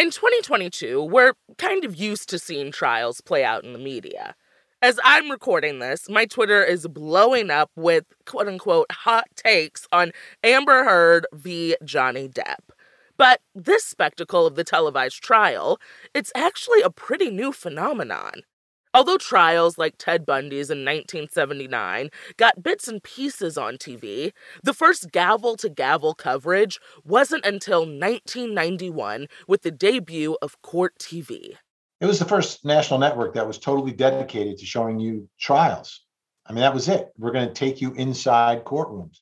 In 2022, we're kind of used to seeing trials play out in the media. As I'm recording this, my Twitter is blowing up with quote unquote hot takes on Amber Heard v. Johnny Depp. But this spectacle of the televised trial, it's actually a pretty new phenomenon. Although trials like Ted Bundy's in 1979 got bits and pieces on TV, the first gavel to gavel coverage wasn't until 1991 with the debut of Court TV. It was the first national network that was totally dedicated to showing you trials. I mean, that was it. We're going to take you inside courtrooms.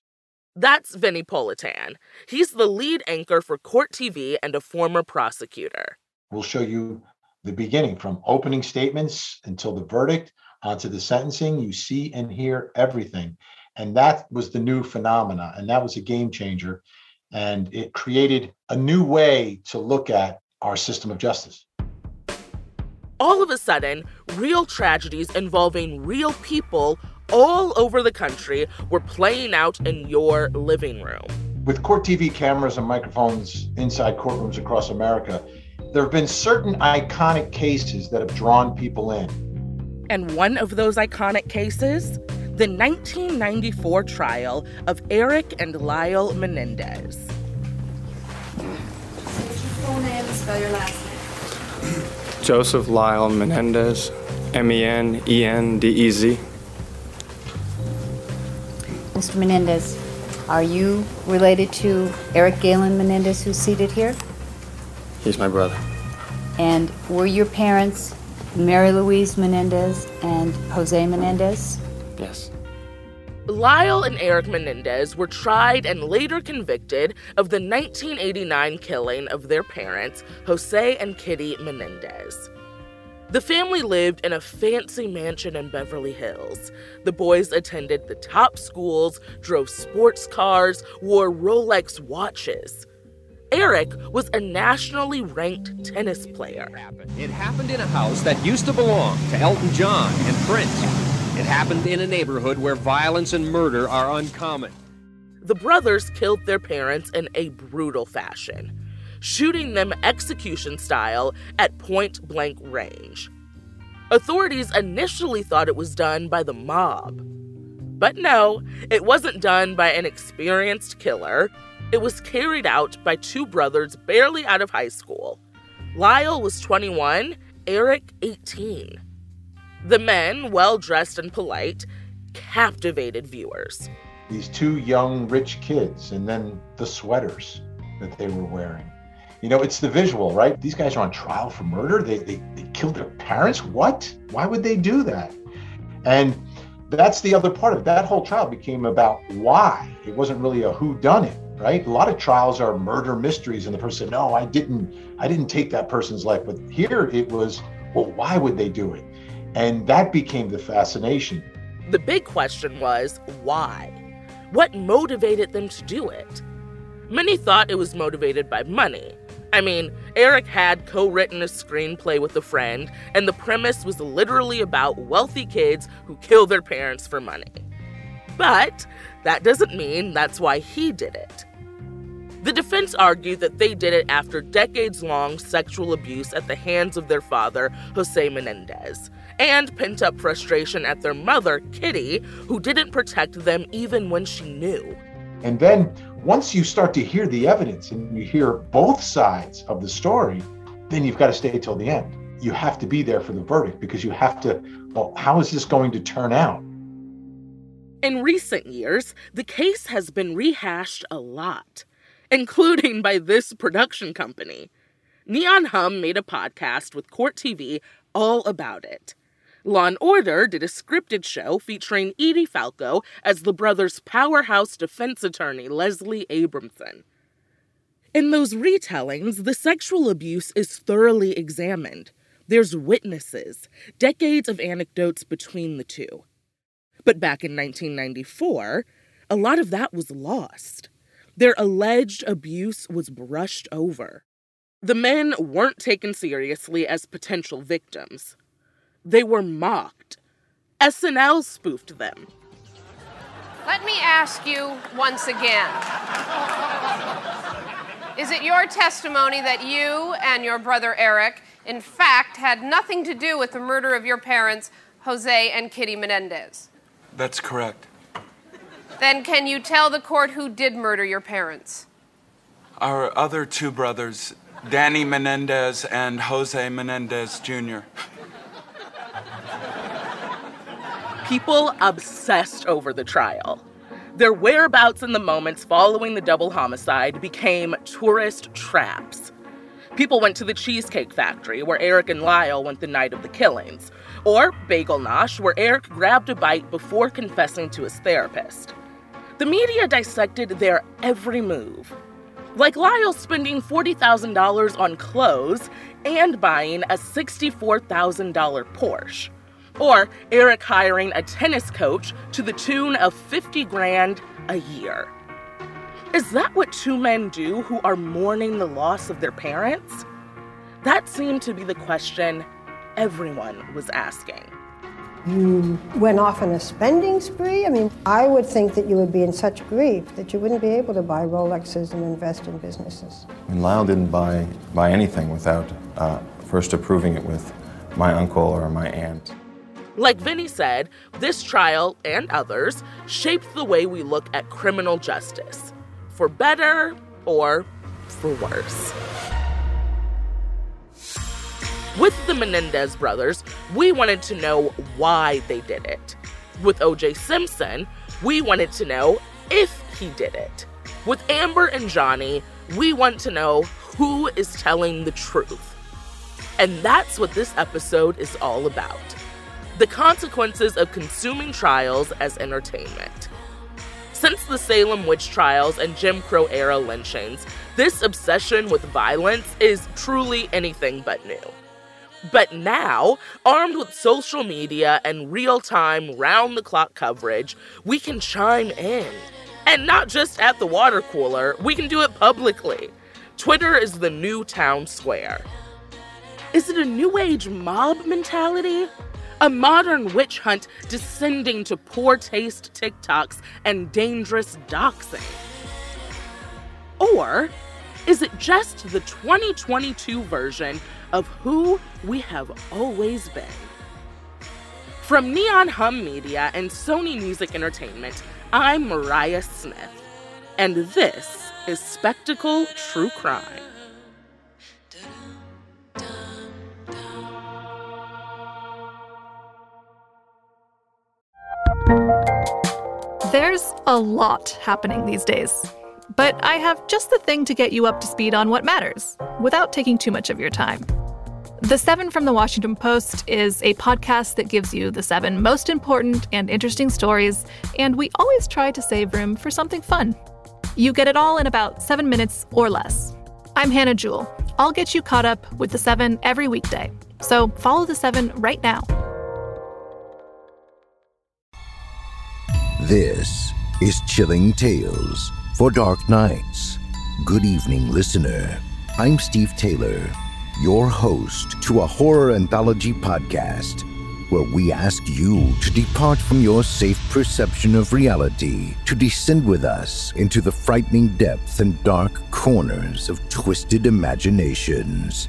That's Vinnie Politan. He's the lead anchor for Court TV and a former prosecutor. We'll show you the beginning from opening statements until the verdict onto the sentencing. You see and hear everything. And that was the new phenomena. And that was a game changer. And it created a new way to look at our system of justice all of a sudden, real tragedies involving real people all over the country were playing out in your living room. With court TV cameras and microphones inside courtrooms across America, there have been certain iconic cases that have drawn people in. And one of those iconic cases? The 1994 trial of Eric and Lyle Menendez. Full name, spell your last name. Joseph Lyle Menendez, M E N E N D E Z. Mr. Menendez, are you related to Eric Galen Menendez, who's seated here? He's my brother. And were your parents Mary Louise Menendez and Jose Menendez? Yes. Lyle and Eric Menendez were tried and later convicted of the 1989 killing of their parents, Jose and Kitty Menendez. The family lived in a fancy mansion in Beverly Hills. The boys attended the top schools, drove sports cars, wore Rolex watches. Eric was a nationally ranked tennis player. It happened in a house that used to belong to Elton John and Prince. It happened in a neighborhood where violence and murder are uncommon. The brothers killed their parents in a brutal fashion, shooting them execution style at point blank range. Authorities initially thought it was done by the mob. But no, it wasn't done by an experienced killer. It was carried out by two brothers barely out of high school. Lyle was 21, Eric 18. The men, well dressed and polite, captivated viewers. These two young, rich kids, and then the sweaters that they were wearing. You know, it's the visual, right? These guys are on trial for murder. They, they, they killed their parents. What? Why would they do that? And that's the other part of it. That whole trial became about why. It wasn't really a who done it, right? A lot of trials are murder mysteries, and the person said, No, I didn't, I didn't take that person's life. But here it was, well, why would they do it? And that became the fascination. The big question was why? What motivated them to do it? Many thought it was motivated by money. I mean, Eric had co written a screenplay with a friend, and the premise was literally about wealthy kids who kill their parents for money. But that doesn't mean that's why he did it. The defense argued that they did it after decades long sexual abuse at the hands of their father, Jose Menendez, and pent up frustration at their mother, Kitty, who didn't protect them even when she knew. And then once you start to hear the evidence and you hear both sides of the story, then you've got to stay till the end. You have to be there for the verdict because you have to, well, how is this going to turn out? In recent years, the case has been rehashed a lot, including by this production company. Neon Hum made a podcast with Court TV all about it. Law and Order did a scripted show featuring Edie Falco as the brothers' powerhouse defense attorney, Leslie Abramson. In those retellings, the sexual abuse is thoroughly examined. There's witnesses, decades of anecdotes between the two. But back in 1994, a lot of that was lost. Their alleged abuse was brushed over. The men weren't taken seriously as potential victims. They were mocked. SNL spoofed them. Let me ask you once again Is it your testimony that you and your brother Eric, in fact, had nothing to do with the murder of your parents, Jose and Kitty Menendez? That's correct. Then can you tell the court who did murder your parents? Our other two brothers, Danny Menendez and Jose Menendez Jr. People obsessed over the trial. Their whereabouts in the moments following the double homicide became tourist traps. People went to the Cheesecake Factory, where Eric and Lyle went the night of the killings, or Bagel Nosh, where Eric grabbed a bite before confessing to his therapist. The media dissected their every move. Like Lyle spending $40,000 on clothes and buying a $64,000 Porsche. Or Eric hiring a tennis coach to the tune of 50 grand a year. Is that what two men do who are mourning the loss of their parents? That seemed to be the question everyone was asking. You went off on a spending spree? I mean, I would think that you would be in such grief that you wouldn't be able to buy Rolexes and invest in businesses. And Lyle didn't buy, buy anything without uh, first approving it with my uncle or my aunt. Like Vinnie said, this trial and others shaped the way we look at criminal justice, for better or for worse. With the Menendez brothers, we wanted to know why they did it. With OJ Simpson, we wanted to know if he did it. With Amber and Johnny, we want to know who is telling the truth. And that's what this episode is all about the consequences of consuming trials as entertainment. Since the Salem witch trials and Jim Crow era lynchings, this obsession with violence is truly anything but new. But now, armed with social media and real time, round the clock coverage, we can chime in. And not just at the water cooler, we can do it publicly. Twitter is the new town square. Is it a new age mob mentality? A modern witch hunt descending to poor taste TikToks and dangerous doxing? Or is it just the 2022 version of who we have always been? From Neon Hum Media and Sony Music Entertainment, I'm Mariah Smith, and this is Spectacle True Crime. There's a lot happening these days, but I have just the thing to get you up to speed on what matters without taking too much of your time. The Seven from the Washington Post is a podcast that gives you the seven most important and interesting stories, and we always try to save room for something fun. You get it all in about seven minutes or less. I'm Hannah Jewell. I'll get you caught up with the seven every weekday. So follow the seven right now. This is Chilling Tales for Dark Nights. Good evening, listener. I'm Steve Taylor, your host to a horror anthology podcast where we ask you to depart from your safe perception of reality to descend with us into the frightening depths and dark corners of twisted imaginations.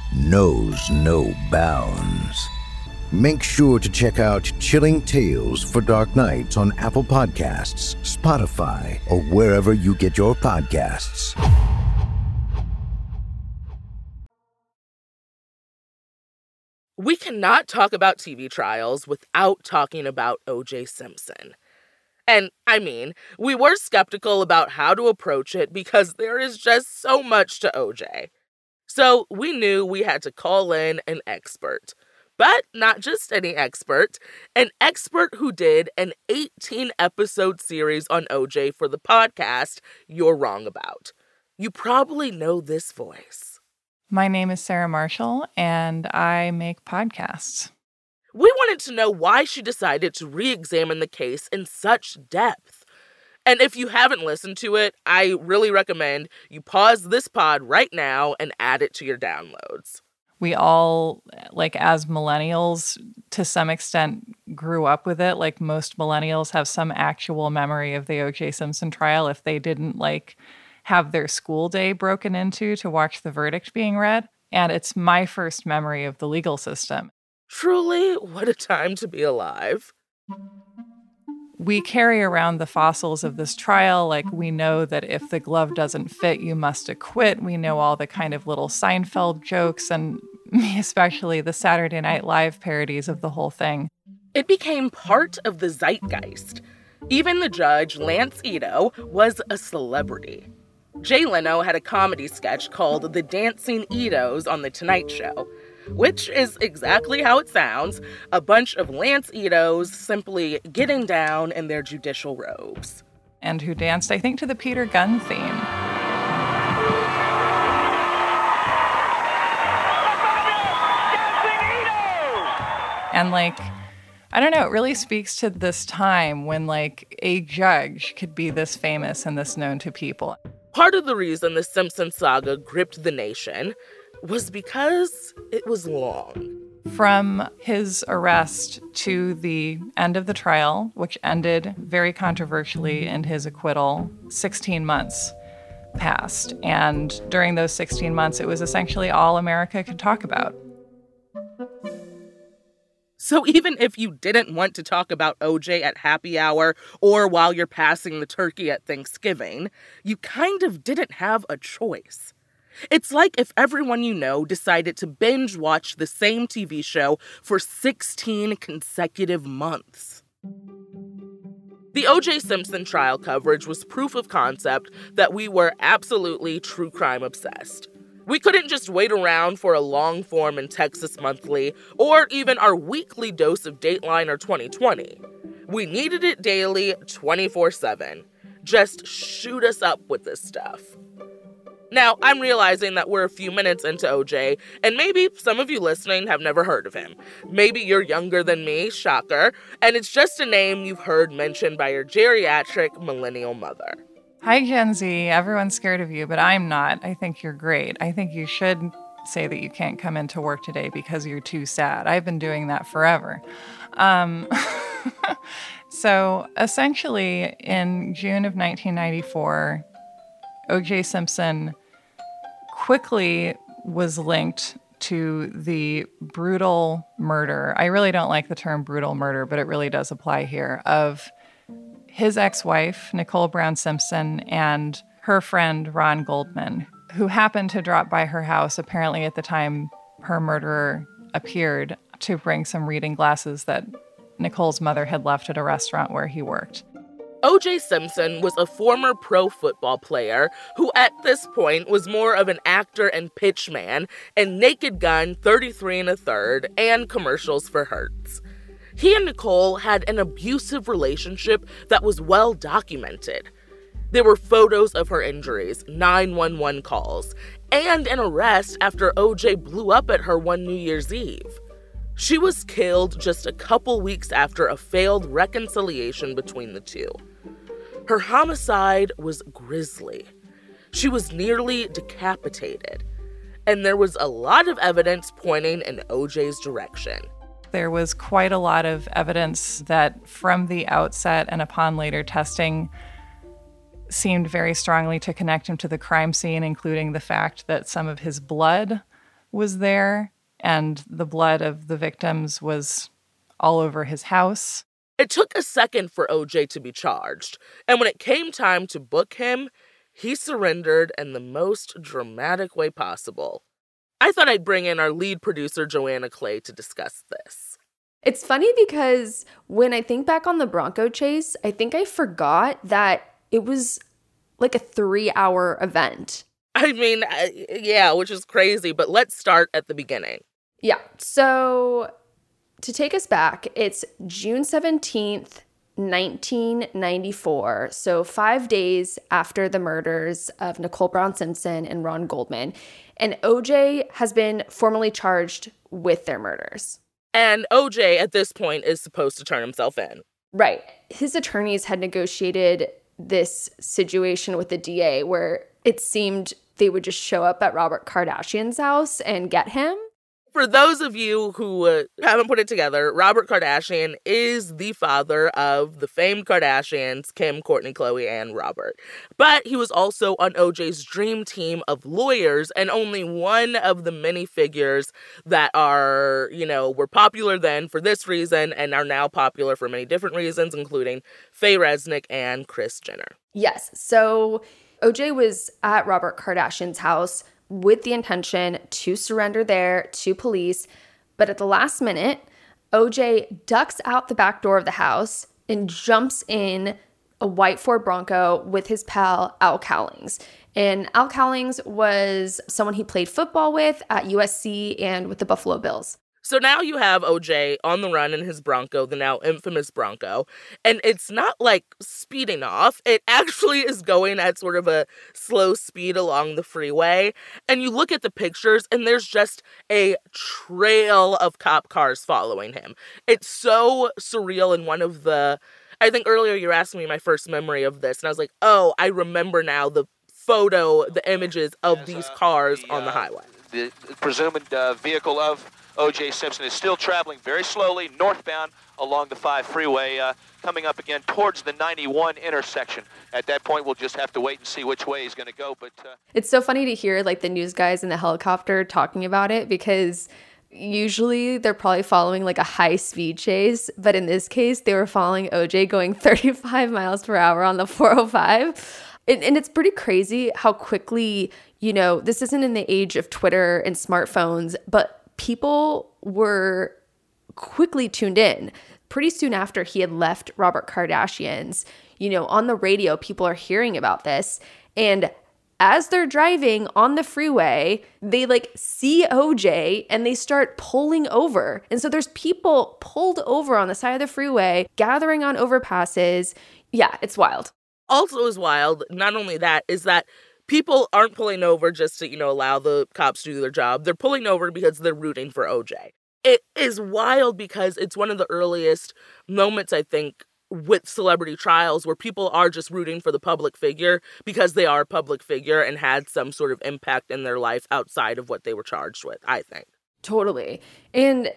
knows no bounds. Make sure to check out Chilling Tales for Dark Nights on Apple Podcasts, Spotify, or wherever you get your podcasts. We cannot talk about TV trials without talking about OJ Simpson. And I mean, we were skeptical about how to approach it because there is just so much to OJ. So we knew we had to call in an expert. But not just any expert, an expert who did an 18 episode series on OJ for the podcast You're Wrong About. You probably know this voice. My name is Sarah Marshall, and I make podcasts. We wanted to know why she decided to re examine the case in such depth. And if you haven't listened to it, I really recommend you pause this pod right now and add it to your downloads. We all, like as millennials, to some extent grew up with it. Like most millennials have some actual memory of the O.J. Simpson trial if they didn't like have their school day broken into to watch the verdict being read. And it's my first memory of the legal system. Truly, what a time to be alive. We carry around the fossils of this trial. Like, we know that if the glove doesn't fit, you must acquit. We know all the kind of little Seinfeld jokes and especially the Saturday Night Live parodies of the whole thing. It became part of the zeitgeist. Even the judge, Lance Ito, was a celebrity. Jay Leno had a comedy sketch called The Dancing Itos on The Tonight Show, which is exactly how it sounds a bunch of Lance Itos simply getting down in their judicial robes. And who danced, I think, to the Peter Gunn theme. And like, I don't know, it really speaks to this time when like a judge could be this famous and this known to people. Part of the reason the Simpson saga gripped the nation was because it was long. From his arrest to the end of the trial, which ended very controversially in his acquittal, 16 months passed. And during those 16 months, it was essentially all America could talk about. So even if you didn't want to talk about OJ at happy hour or while you're passing the turkey at Thanksgiving, you kind of didn't have a choice. It's like if everyone you know decided to binge watch the same TV show for 16 consecutive months. The OJ Simpson trial coverage was proof of concept that we were absolutely true crime obsessed. We couldn't just wait around for a long form in Texas Monthly or even our weekly dose of Dateline or 2020. We needed it daily, 24 7. Just shoot us up with this stuff. Now, I'm realizing that we're a few minutes into OJ, and maybe some of you listening have never heard of him. Maybe you're younger than me, shocker, and it's just a name you've heard mentioned by your geriatric millennial mother. Hi, Gen Z. Everyone's scared of you, but I'm not. I think you're great. I think you should say that you can't come into work today because you're too sad. I've been doing that forever. Um, so essentially, in June of 1994, O.J. Simpson quickly was linked to the brutal murder. I really don't like the term brutal murder, but it really does apply here of his ex wife, Nicole Brown Simpson, and her friend, Ron Goldman, who happened to drop by her house apparently at the time her murderer appeared to bring some reading glasses that Nicole's mother had left at a restaurant where he worked. OJ Simpson was a former pro football player who, at this point, was more of an actor and pitchman in Naked Gun 33 and a third and commercials for Hertz. He and Nicole had an abusive relationship that was well documented. There were photos of her injuries, 911 calls, and an arrest after OJ blew up at her one New Year's Eve. She was killed just a couple weeks after a failed reconciliation between the two. Her homicide was grisly. She was nearly decapitated, and there was a lot of evidence pointing in OJ's direction. There was quite a lot of evidence that from the outset and upon later testing seemed very strongly to connect him to the crime scene, including the fact that some of his blood was there and the blood of the victims was all over his house. It took a second for OJ to be charged, and when it came time to book him, he surrendered in the most dramatic way possible. I thought I'd bring in our lead producer, Joanna Clay, to discuss this. It's funny because when I think back on the Bronco chase, I think I forgot that it was like a three hour event. I mean, yeah, which is crazy, but let's start at the beginning. Yeah. So to take us back, it's June 17th, 1994. So, five days after the murders of Nicole Brown Simpson and Ron Goldman. And OJ has been formally charged with their murders. And OJ at this point is supposed to turn himself in. Right. His attorneys had negotiated this situation with the DA where it seemed they would just show up at Robert Kardashian's house and get him. For those of you who uh, haven't put it together, Robert Kardashian is the father of the famed Kardashians, Kim, Kourtney, Khloe, and Robert. But he was also on OJ's dream team of lawyers and only one of the many figures that are, you know, were popular then for this reason and are now popular for many different reasons, including Faye Resnick and Kris Jenner. Yes. So OJ was at Robert Kardashian's house with the intention to surrender there to police. But at the last minute, OJ ducks out the back door of the house and jumps in a white Ford Bronco with his pal Al Cowlings. And Al Cowlings was someone he played football with at USC and with the Buffalo Bills. So now you have OJ on the run in his Bronco, the now infamous Bronco, and it's not like speeding off. It actually is going at sort of a slow speed along the freeway. And you look at the pictures, and there's just a trail of cop cars following him. It's so surreal. And one of the, I think earlier you asked me my first memory of this, and I was like, oh, I remember now the photo, the images of these cars on the highway. The presumed uh, vehicle of O.J. Simpson is still traveling very slowly northbound along the 5 freeway, uh, coming up again towards the 91 intersection. At that point, we'll just have to wait and see which way he's going to go. But uh... it's so funny to hear like the news guys in the helicopter talking about it because usually they're probably following like a high speed chase, but in this case, they were following OJ going 35 miles per hour on the 405. And, and it's pretty crazy how quickly, you know, this isn't in the age of Twitter and smartphones, but people were quickly tuned in. Pretty soon after he had left Robert Kardashian's, you know, on the radio, people are hearing about this. And as they're driving on the freeway, they like see OJ and they start pulling over. And so there's people pulled over on the side of the freeway, gathering on overpasses. Yeah, it's wild. Also, is wild, not only that, is that people aren't pulling over just to, you know, allow the cops to do their job. They're pulling over because they're rooting for OJ. It is wild because it's one of the earliest moments, I think, with celebrity trials where people are just rooting for the public figure because they are a public figure and had some sort of impact in their life outside of what they were charged with, I think. Totally. And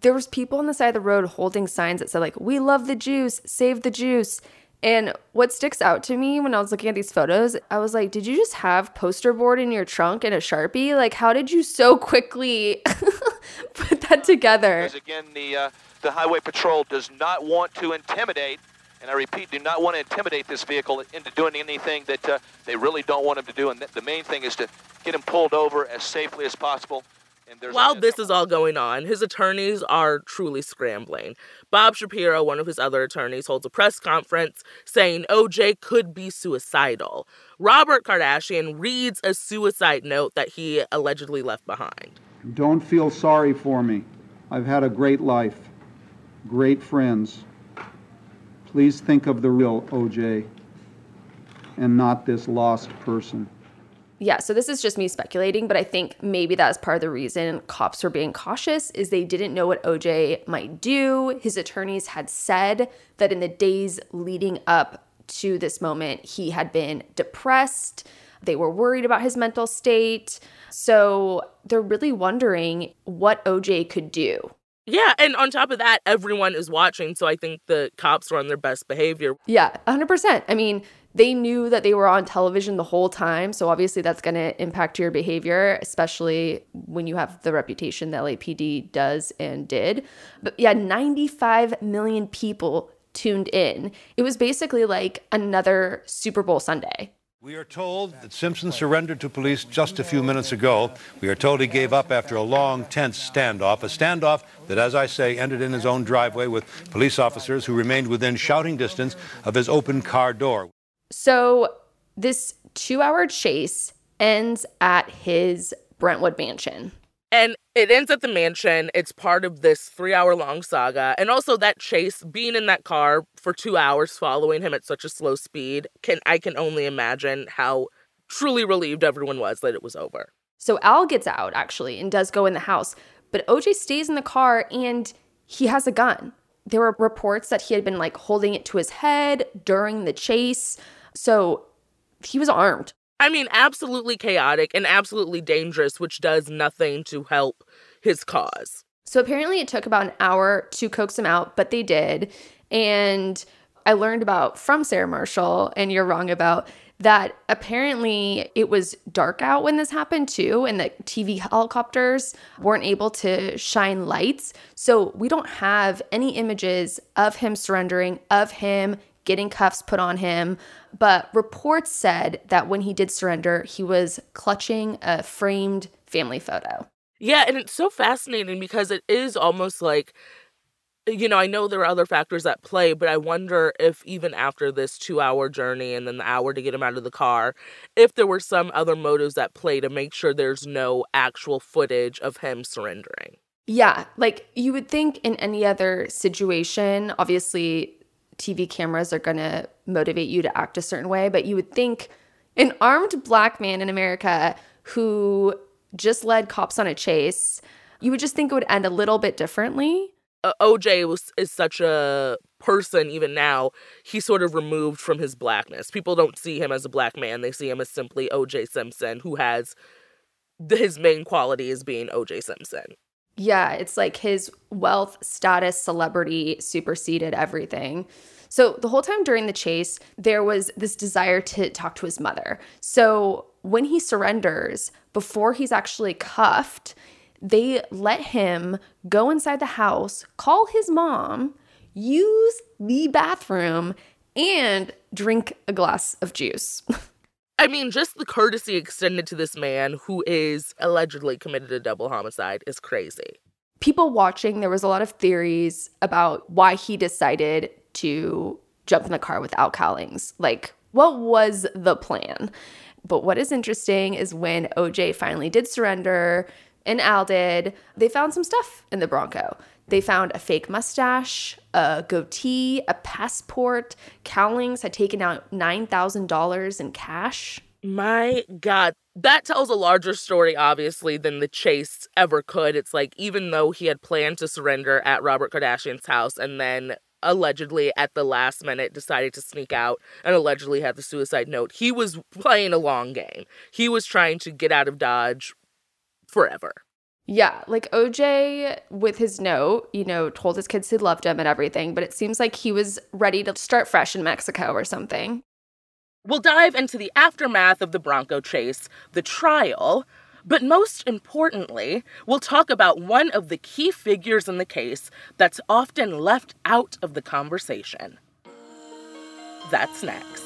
there was people on the side of the road holding signs that said like, "We love the juice, save the juice." And what sticks out to me when I was looking at these photos, I was like, did you just have poster board in your trunk and a Sharpie? Like, how did you so quickly put that together? Because again, the, uh, the Highway Patrol does not want to intimidate, and I repeat, do not want to intimidate this vehicle into doing anything that uh, they really don't want them to do. And the main thing is to get him pulled over as safely as possible while this is all going on, his attorneys are truly scrambling. Bob Shapiro, one of his other attorneys, holds a press conference saying OJ could be suicidal. Robert Kardashian reads a suicide note that he allegedly left behind. Don't feel sorry for me. I've had a great life, great friends. Please think of the real OJ and not this lost person yeah, so this is just me speculating, but I think maybe that's part of the reason cops were being cautious is they didn't know what OJ might do. His attorneys had said that in the days leading up to this moment, he had been depressed. They were worried about his mental state. So they're really wondering what OJ could do. Yeah, and on top of that, everyone is watching, so I think the cops were on their best behavior. Yeah, 100%. I mean, they knew that they were on television the whole time. So obviously that's going to impact your behavior, especially when you have the reputation that LAPD does and did. But yeah, 95 million people tuned in. It was basically like another Super Bowl Sunday. We are told that Simpson surrendered to police just a few minutes ago. We are told he gave up after a long, tense standoff, a standoff that, as I say, ended in his own driveway with police officers who remained within shouting distance of his open car door. So this two hour chase ends at his Brentwood mansion. And it ends at the mansion. It's part of this three hour long saga. And also that chase, being in that car for two hours following him at such a slow speed, can I can only imagine how truly relieved everyone was that it was over. So Al gets out actually and does go in the house, but OJ stays in the car and he has a gun. There were reports that he had been like holding it to his head during the chase. So he was armed. I mean, absolutely chaotic and absolutely dangerous, which does nothing to help his cause. So apparently it took about an hour to coax him out, but they did. And I learned about from Sarah Marshall, and you're wrong about that apparently it was dark out when this happened too, and the TV helicopters weren't able to shine lights. So we don't have any images of him surrendering, of him getting cuffs put on him. But reports said that when he did surrender, he was clutching a framed family photo. Yeah, and it's so fascinating because it is almost like you know, I know there are other factors at play, but I wonder if even after this two hour journey and then the hour to get him out of the car, if there were some other motives at play to make sure there's no actual footage of him surrendering. Yeah, like you would think in any other situation, obviously TV cameras are going to motivate you to act a certain way, but you would think an armed black man in America who just led cops on a chase, you would just think it would end a little bit differently. Uh, OJ was is such a person even now. He's sort of removed from his blackness. People don't see him as a black man; they see him as simply OJ Simpson, who has his main quality is being OJ Simpson. Yeah, it's like his wealth, status, celebrity superseded everything. So the whole time during the chase, there was this desire to talk to his mother. So when he surrenders, before he's actually cuffed, they let him go inside the house, call his mom, use the bathroom, and drink a glass of juice. I mean, just the courtesy extended to this man who is allegedly committed a double homicide is crazy. People watching, there was a lot of theories about why he decided to jump in the car with Al Cowlings. Like, what was the plan? But what is interesting is when OJ finally did surrender and Al did, they found some stuff in the Bronco. They found a fake mustache, a goatee, a passport. Cowlings had taken out $9,000 in cash. My God, that tells a larger story, obviously, than the chase ever could. It's like, even though he had planned to surrender at Robert Kardashian's house and then allegedly at the last minute decided to sneak out and allegedly had the suicide note, he was playing a long game. He was trying to get out of Dodge forever. Yeah, like OJ with his note, you know, told his kids he loved him and everything, but it seems like he was ready to start fresh in Mexico or something. We'll dive into the aftermath of the Bronco chase, the trial, but most importantly, we'll talk about one of the key figures in the case that's often left out of the conversation. That's next.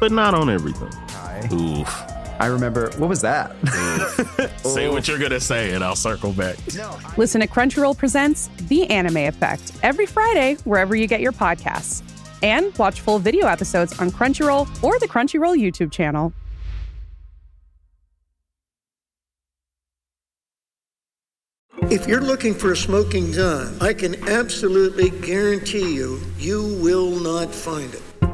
but not on everything. Hi. Oof. I remember, what was that? say what you're going to say, and I'll circle back. Listen to Crunchyroll Presents The Anime Effect every Friday, wherever you get your podcasts. And watch full video episodes on Crunchyroll or the Crunchyroll YouTube channel. If you're looking for a smoking gun, I can absolutely guarantee you, you will not find it.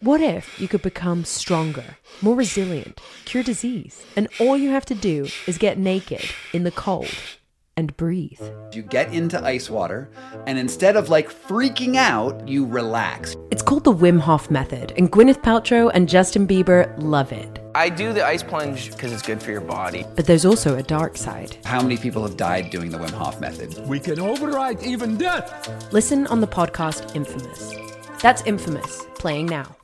What if you could become stronger, more resilient, cure disease, and all you have to do is get naked in the cold and breathe. You get into ice water, and instead of like freaking out, you relax. It's called the Wim Hof Method, and Gwyneth Paltrow and Justin Bieber love it. I do the ice plunge because it's good for your body. But there's also a dark side. How many people have died doing the Wim Hof method? We can override even death. Listen on the podcast Infamous. That's Infamous, playing now.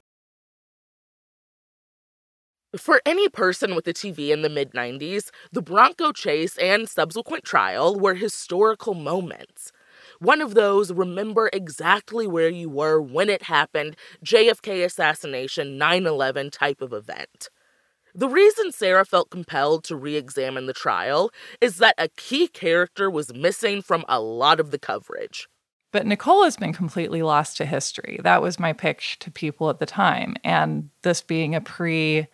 For any person with a TV in the mid 90s, the Bronco chase and subsequent trial were historical moments. One of those, remember exactly where you were when it happened, JFK assassination, 9 11 type of event. The reason Sarah felt compelled to re examine the trial is that a key character was missing from a lot of the coverage. But Nicole has been completely lost to history. That was my pitch to people at the time. And this being a pre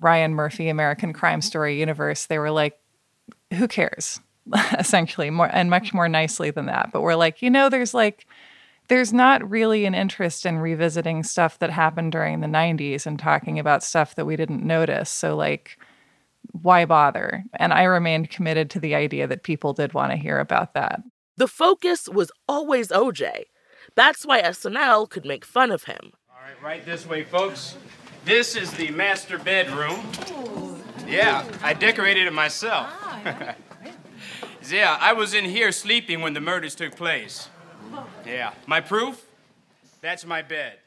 Ryan Murphy American Crime mm-hmm. Story universe, they were like, who cares? Essentially, more and much more nicely than that. But we're like, you know, there's like there's not really an interest in revisiting stuff that happened during the 90s and talking about stuff that we didn't notice. So like why bother? And I remained committed to the idea that people did want to hear about that. The focus was always OJ. That's why SNL could make fun of him. All right, right this way, folks. This is the master bedroom. Yeah, I decorated it myself. yeah, I was in here sleeping when the murders took place. Yeah, my proof? That's my bed.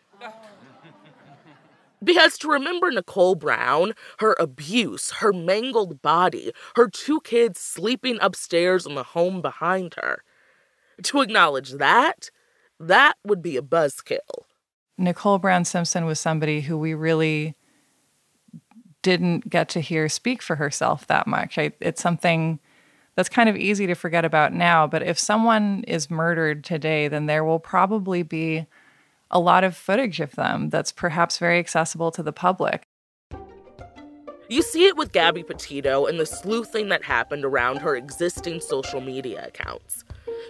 Because to remember Nicole Brown, her abuse, her mangled body, her two kids sleeping upstairs in the home behind her, to acknowledge that, that would be a buzzkill. Nicole Brown Simpson was somebody who we really didn't get to hear speak for herself that much. I, it's something that's kind of easy to forget about now, but if someone is murdered today, then there will probably be a lot of footage of them that's perhaps very accessible to the public. You see it with Gabby Petito and the sleuthing that happened around her existing social media accounts.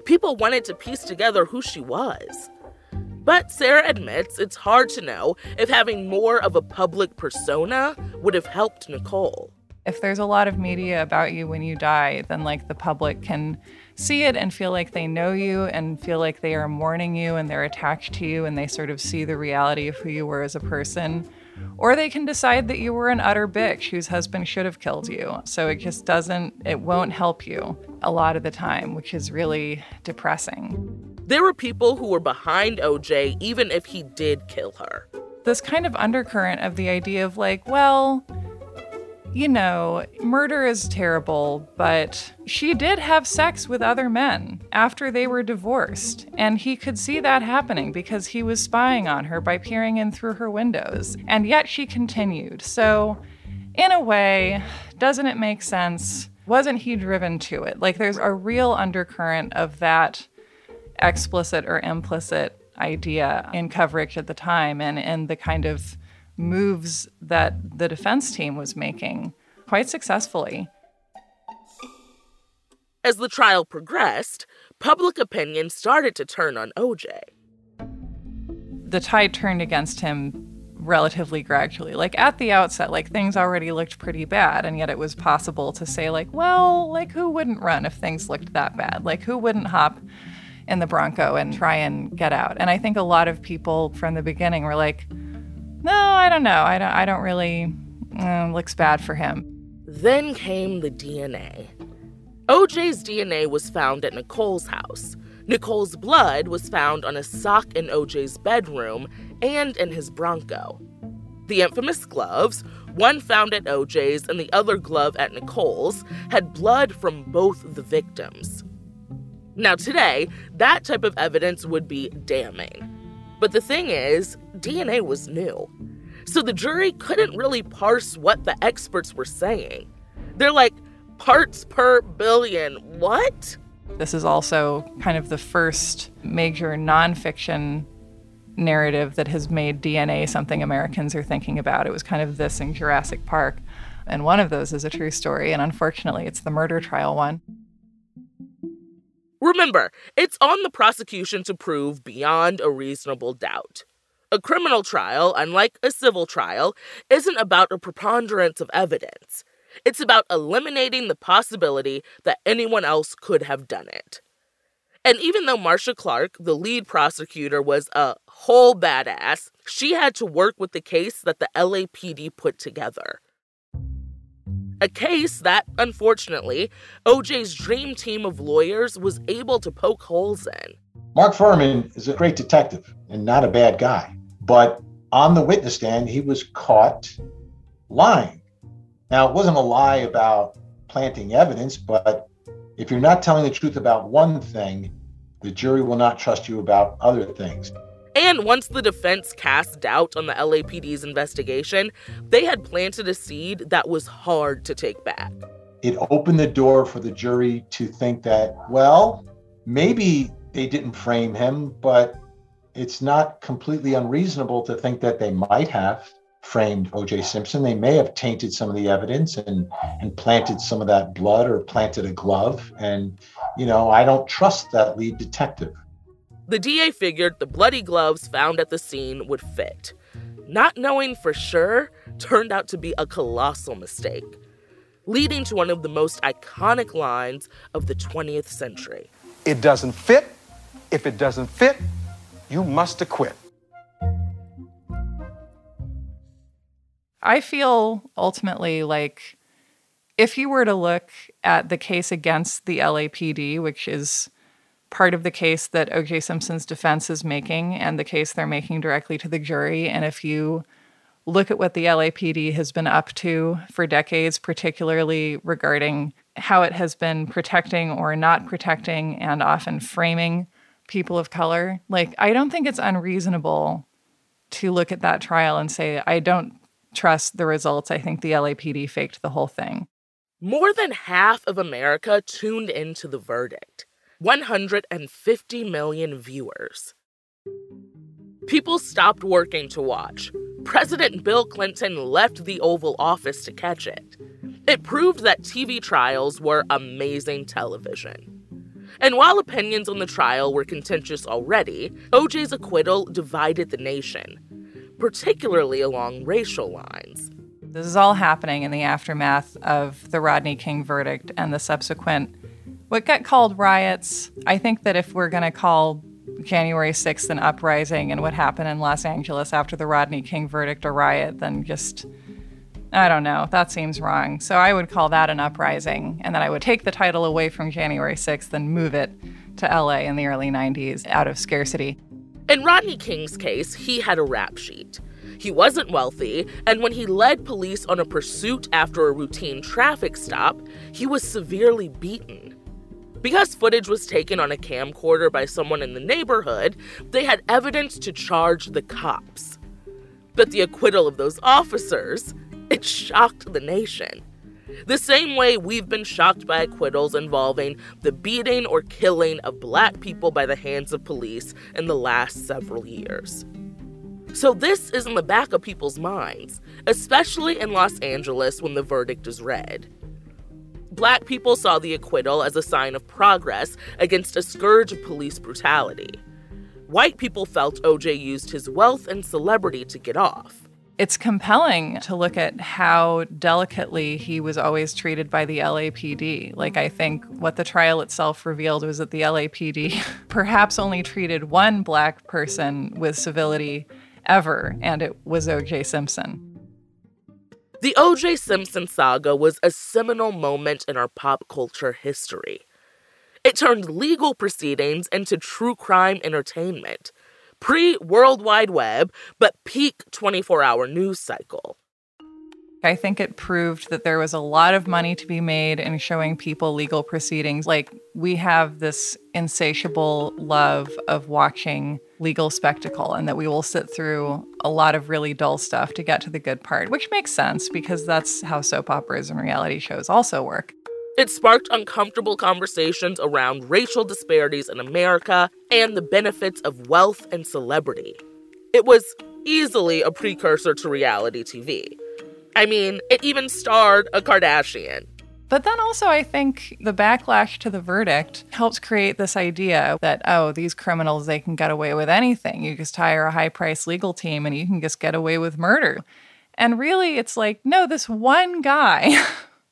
People wanted to piece together who she was. But Sarah admits it's hard to know if having more of a public persona would have helped Nicole. If there's a lot of media about you when you die, then like the public can see it and feel like they know you and feel like they are mourning you and they're attached to you and they sort of see the reality of who you were as a person. Or they can decide that you were an utter bitch whose husband should have killed you. So it just doesn't, it won't help you a lot of the time, which is really depressing. There were people who were behind OJ even if he did kill her. This kind of undercurrent of the idea of like, well, you know, murder is terrible, but she did have sex with other men after they were divorced. And he could see that happening because he was spying on her by peering in through her windows. And yet she continued. So, in a way, doesn't it make sense? Wasn't he driven to it? Like, there's a real undercurrent of that explicit or implicit idea in coverage at the time and, and the kind of moves that the defense team was making quite successfully. As the trial progressed, public opinion started to turn on OJ. The tide turned against him relatively gradually. Like at the outset, like things already looked pretty bad, and yet it was possible to say, like, well, like who wouldn't run if things looked that bad? Like who wouldn't hop in the Bronco and try and get out? And I think a lot of people from the beginning were like, no, I don't know. I don't. I don't really. Uh, looks bad for him. Then came the DNA. OJ's DNA was found at Nicole's house. Nicole's blood was found on a sock in OJ's bedroom and in his Bronco. The infamous gloves, one found at OJ's and the other glove at Nicole's, had blood from both the victims. Now, today, that type of evidence would be damning. But the thing is, DNA was new. So the jury couldn't really parse what the experts were saying. They're like, parts per billion. What? This is also kind of the first major nonfiction narrative that has made DNA something Americans are thinking about. It was kind of this in Jurassic Park. And one of those is a true story, and unfortunately, it's the murder trial one. Remember, it's on the prosecution to prove beyond a reasonable doubt. A criminal trial, unlike a civil trial, isn't about a preponderance of evidence. It's about eliminating the possibility that anyone else could have done it. And even though Marcia Clark, the lead prosecutor, was a whole badass, she had to work with the case that the LAPD put together. A case that, unfortunately, OJ's dream team of lawyers was able to poke holes in. Mark Fuhrman is a great detective and not a bad guy. But on the witness stand, he was caught lying. Now, it wasn't a lie about planting evidence, but if you're not telling the truth about one thing, the jury will not trust you about other things. And once the defense cast doubt on the LAPD's investigation, they had planted a seed that was hard to take back. It opened the door for the jury to think that, well, maybe they didn't frame him, but it's not completely unreasonable to think that they might have framed OJ Simpson. They may have tainted some of the evidence and and planted some of that blood or planted a glove. And, you know, I don't trust that lead detective. The DA figured the bloody gloves found at the scene would fit. Not knowing for sure turned out to be a colossal mistake, leading to one of the most iconic lines of the 20th century. It doesn't fit. If it doesn't fit, you must acquit. I feel ultimately like if you were to look at the case against the LAPD, which is part of the case that OJ Simpson's defense is making and the case they're making directly to the jury, and if you look at what the LAPD has been up to for decades, particularly regarding how it has been protecting or not protecting and often framing people of color, like, I don't think it's unreasonable to look at that trial and say, I don't trust the results. I think the LAPD faked the whole thing. More than half of America tuned into the verdict 150 million viewers. People stopped working to watch. President Bill Clinton left the Oval Office to catch it. It proved that TV trials were amazing television. And while opinions on the trial were contentious already, OJ's acquittal divided the nation particularly along racial lines. This is all happening in the aftermath of the Rodney King verdict and the subsequent, what got called riots. I think that if we're going to call January 6th an uprising and what happened in Los Angeles after the Rodney King verdict a riot, then just, I don't know, that seems wrong. So I would call that an uprising, and then I would take the title away from January 6th and move it to LA in the early 90s out of scarcity. In Rodney King's case, he had a rap sheet. He wasn't wealthy, and when he led police on a pursuit after a routine traffic stop, he was severely beaten. Because footage was taken on a camcorder by someone in the neighborhood, they had evidence to charge the cops. But the acquittal of those officers, it shocked the nation. The same way we've been shocked by acquittals involving the beating or killing of black people by the hands of police in the last several years. So, this is in the back of people's minds, especially in Los Angeles when the verdict is read. Black people saw the acquittal as a sign of progress against a scourge of police brutality. White people felt OJ used his wealth and celebrity to get off it's compelling to look at how delicately he was always treated by the LAPD. Like, I think what the trial itself revealed was that the LAPD perhaps only treated one black person with civility ever, and it was OJ Simpson. The OJ Simpson saga was a seminal moment in our pop culture history. It turned legal proceedings into true crime entertainment pre World Wide Web, but peak 24 hour news cycle. I think it proved that there was a lot of money to be made in showing people legal proceedings. Like, we have this insatiable love of watching legal spectacle, and that we will sit through a lot of really dull stuff to get to the good part, which makes sense because that's how soap operas and reality shows also work. It sparked uncomfortable conversations around racial disparities in America and the benefits of wealth and celebrity. It was easily a precursor to reality TV. I mean, it even starred a Kardashian. But then also, I think the backlash to the verdict helps create this idea that, oh, these criminals, they can get away with anything. You just hire a high priced legal team and you can just get away with murder. And really, it's like, no, this one guy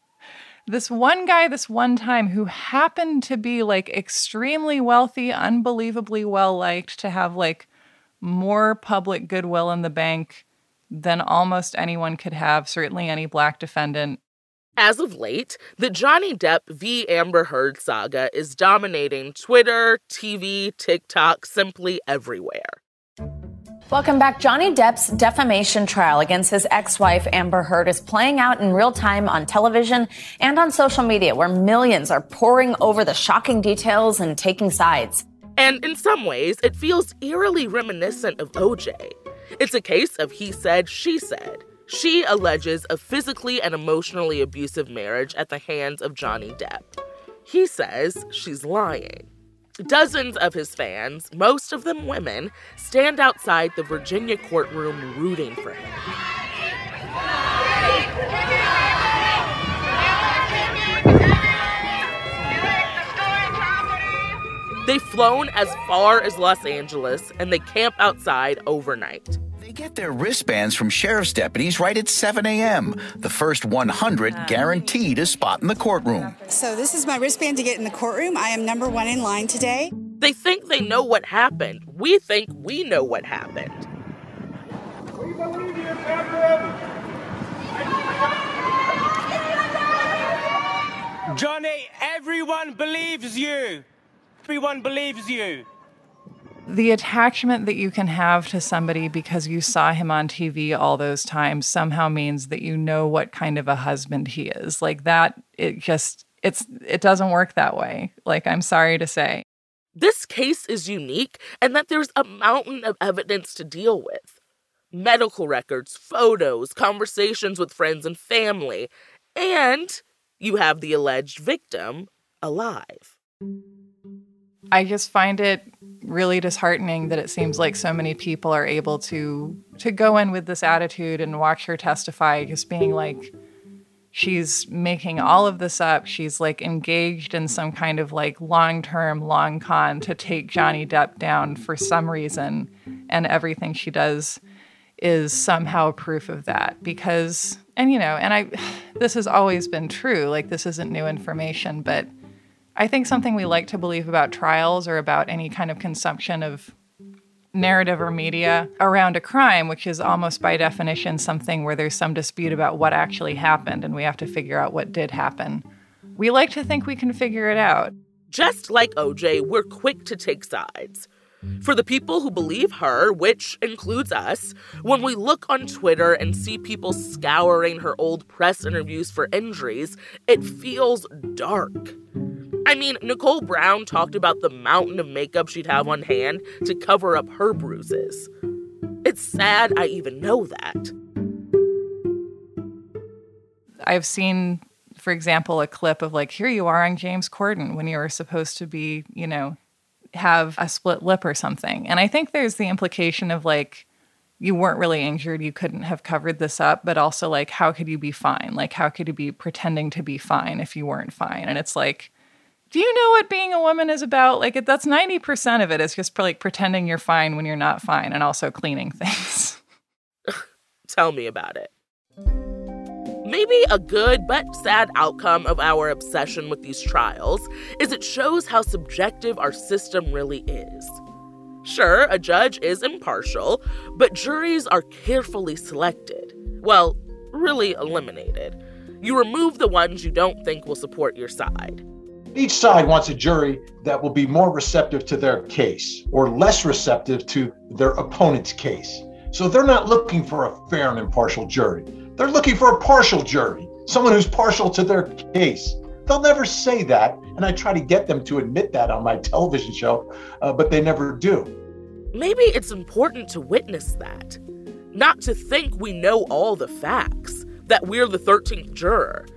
this one guy, this one time, who happened to be like extremely wealthy, unbelievably well liked, to have like more public goodwill in the bank than almost anyone could have, certainly any black defendant. As of late, the Johnny Depp v. Amber Heard saga is dominating Twitter, TV, TikTok, simply everywhere. Welcome back. Johnny Depp's defamation trial against his ex wife, Amber Heard, is playing out in real time on television and on social media, where millions are poring over the shocking details and taking sides. And in some ways, it feels eerily reminiscent of OJ. It's a case of he said, she said. She alleges a physically and emotionally abusive marriage at the hands of Johnny Depp. He says she's lying. Dozens of his fans, most of them women, stand outside the Virginia courtroom rooting for him. They've flown as far as Los Angeles and they camp outside overnight. They get their wristbands from sheriff's deputies right at 7 a.m. The first 100 ah. guaranteed a spot in the courtroom. So, this is my wristband to get in the courtroom. I am number one in line today. They think they know what happened. We think we know what happened. Johnny, everyone believes you. Everyone believes you. The attachment that you can have to somebody because you saw him on TV all those times somehow means that you know what kind of a husband he is. Like that, it just, it's, it doesn't work that way. Like, I'm sorry to say. This case is unique and that there's a mountain of evidence to deal with medical records, photos, conversations with friends and family, and you have the alleged victim alive. I just find it really disheartening that it seems like so many people are able to to go in with this attitude and watch her testify just being like she's making all of this up. She's like engaged in some kind of like long-term long con to take Johnny Depp down for some reason and everything she does is somehow proof of that because and you know and i this has always been true like this isn't new information but i think something we like to believe about trials or about any kind of consumption of narrative or media around a crime which is almost by definition something where there's some dispute about what actually happened and we have to figure out what did happen. We like to think we can figure it out. Just like oj we're quick to take sides. For the people who believe her, which includes us, when we look on Twitter and see people scouring her old press interviews for injuries, it feels dark. I mean, Nicole Brown talked about the mountain of makeup she'd have on hand to cover up her bruises. It's sad I even know that. I've seen, for example, a clip of like, here you are on James Corden when you were supposed to be, you know, have a split lip or something. And I think there's the implication of like, you weren't really injured, you couldn't have covered this up, but also like, how could you be fine? Like, how could you be pretending to be fine if you weren't fine? And it's like, do you know what being a woman is about? Like, that's 90% of it is just like pretending you're fine when you're not fine and also cleaning things. Tell me about it. Maybe a good but sad outcome of our obsession with these trials is it shows how subjective our system really is. Sure, a judge is impartial, but juries are carefully selected. Well, really eliminated. You remove the ones you don't think will support your side. Each side wants a jury that will be more receptive to their case or less receptive to their opponent's case. So they're not looking for a fair and impartial jury. They're looking for a partial jury, someone who's partial to their case. They'll never say that, and I try to get them to admit that on my television show, uh, but they never do. Maybe it's important to witness that, not to think we know all the facts, that we're the 13th juror,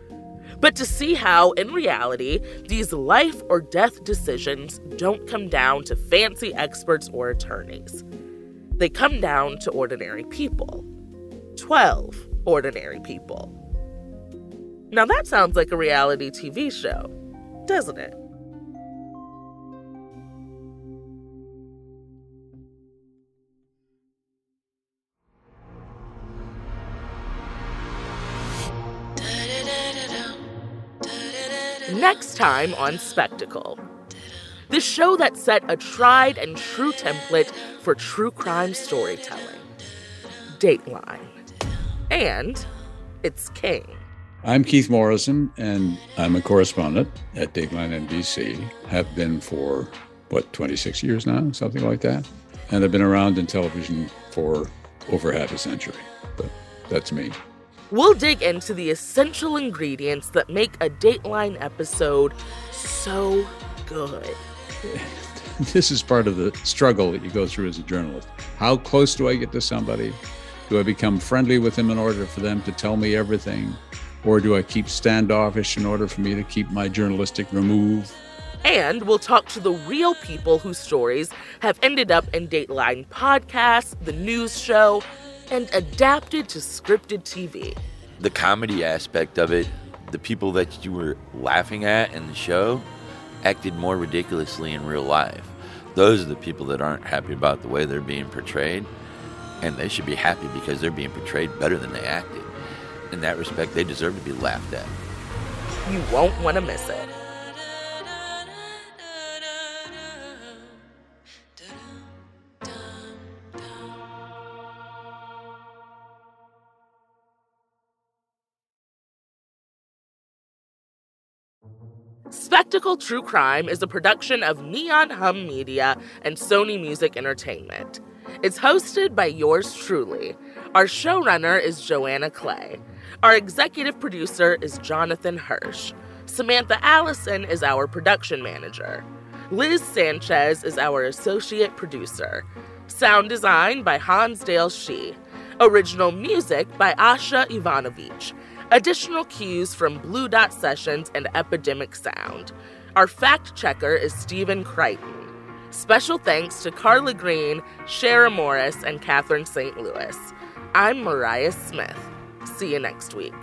but to see how, in reality, these life or death decisions don't come down to fancy experts or attorneys. They come down to ordinary people. 12 ordinary people. Now that sounds like a reality TV show, doesn't it? Next time on Spectacle. The show that set a tried and true template for true crime storytelling. Dateline. And it's King. I'm Keith Morrison, and I'm a correspondent at Dateline NBC. Have been for, what, 26 years now, something like that. And I've been around in television for over half a century. But that's me. We'll dig into the essential ingredients that make a Dateline episode so good. This is part of the struggle that you go through as a journalist. How close do I get to somebody? Do I become friendly with them in order for them to tell me everything? Or do I keep standoffish in order for me to keep my journalistic remove? And we'll talk to the real people whose stories have ended up in Dateline podcasts, the news show, and adapted to scripted TV. The comedy aspect of it, the people that you were laughing at in the show acted more ridiculously in real life. Those are the people that aren't happy about the way they're being portrayed and they should be happy because they're being portrayed better than they acted. In that respect, they deserve to be laughed at. You won't want to miss it. Spectacle True Crime is a production of Neon Hum Media and Sony Music Entertainment. It's hosted by yours truly. Our showrunner is Joanna Clay. Our executive producer is Jonathan Hirsch. Samantha Allison is our production manager. Liz Sanchez is our associate producer. Sound design by Hansdale Shi. Original music by Asha Ivanovich. Additional cues from Blue Dot Sessions and Epidemic Sound. Our fact checker is Stephen Crichton. Special thanks to Carla Green, Shara Morris, and Catherine St. Louis. I'm Mariah Smith. See you next week.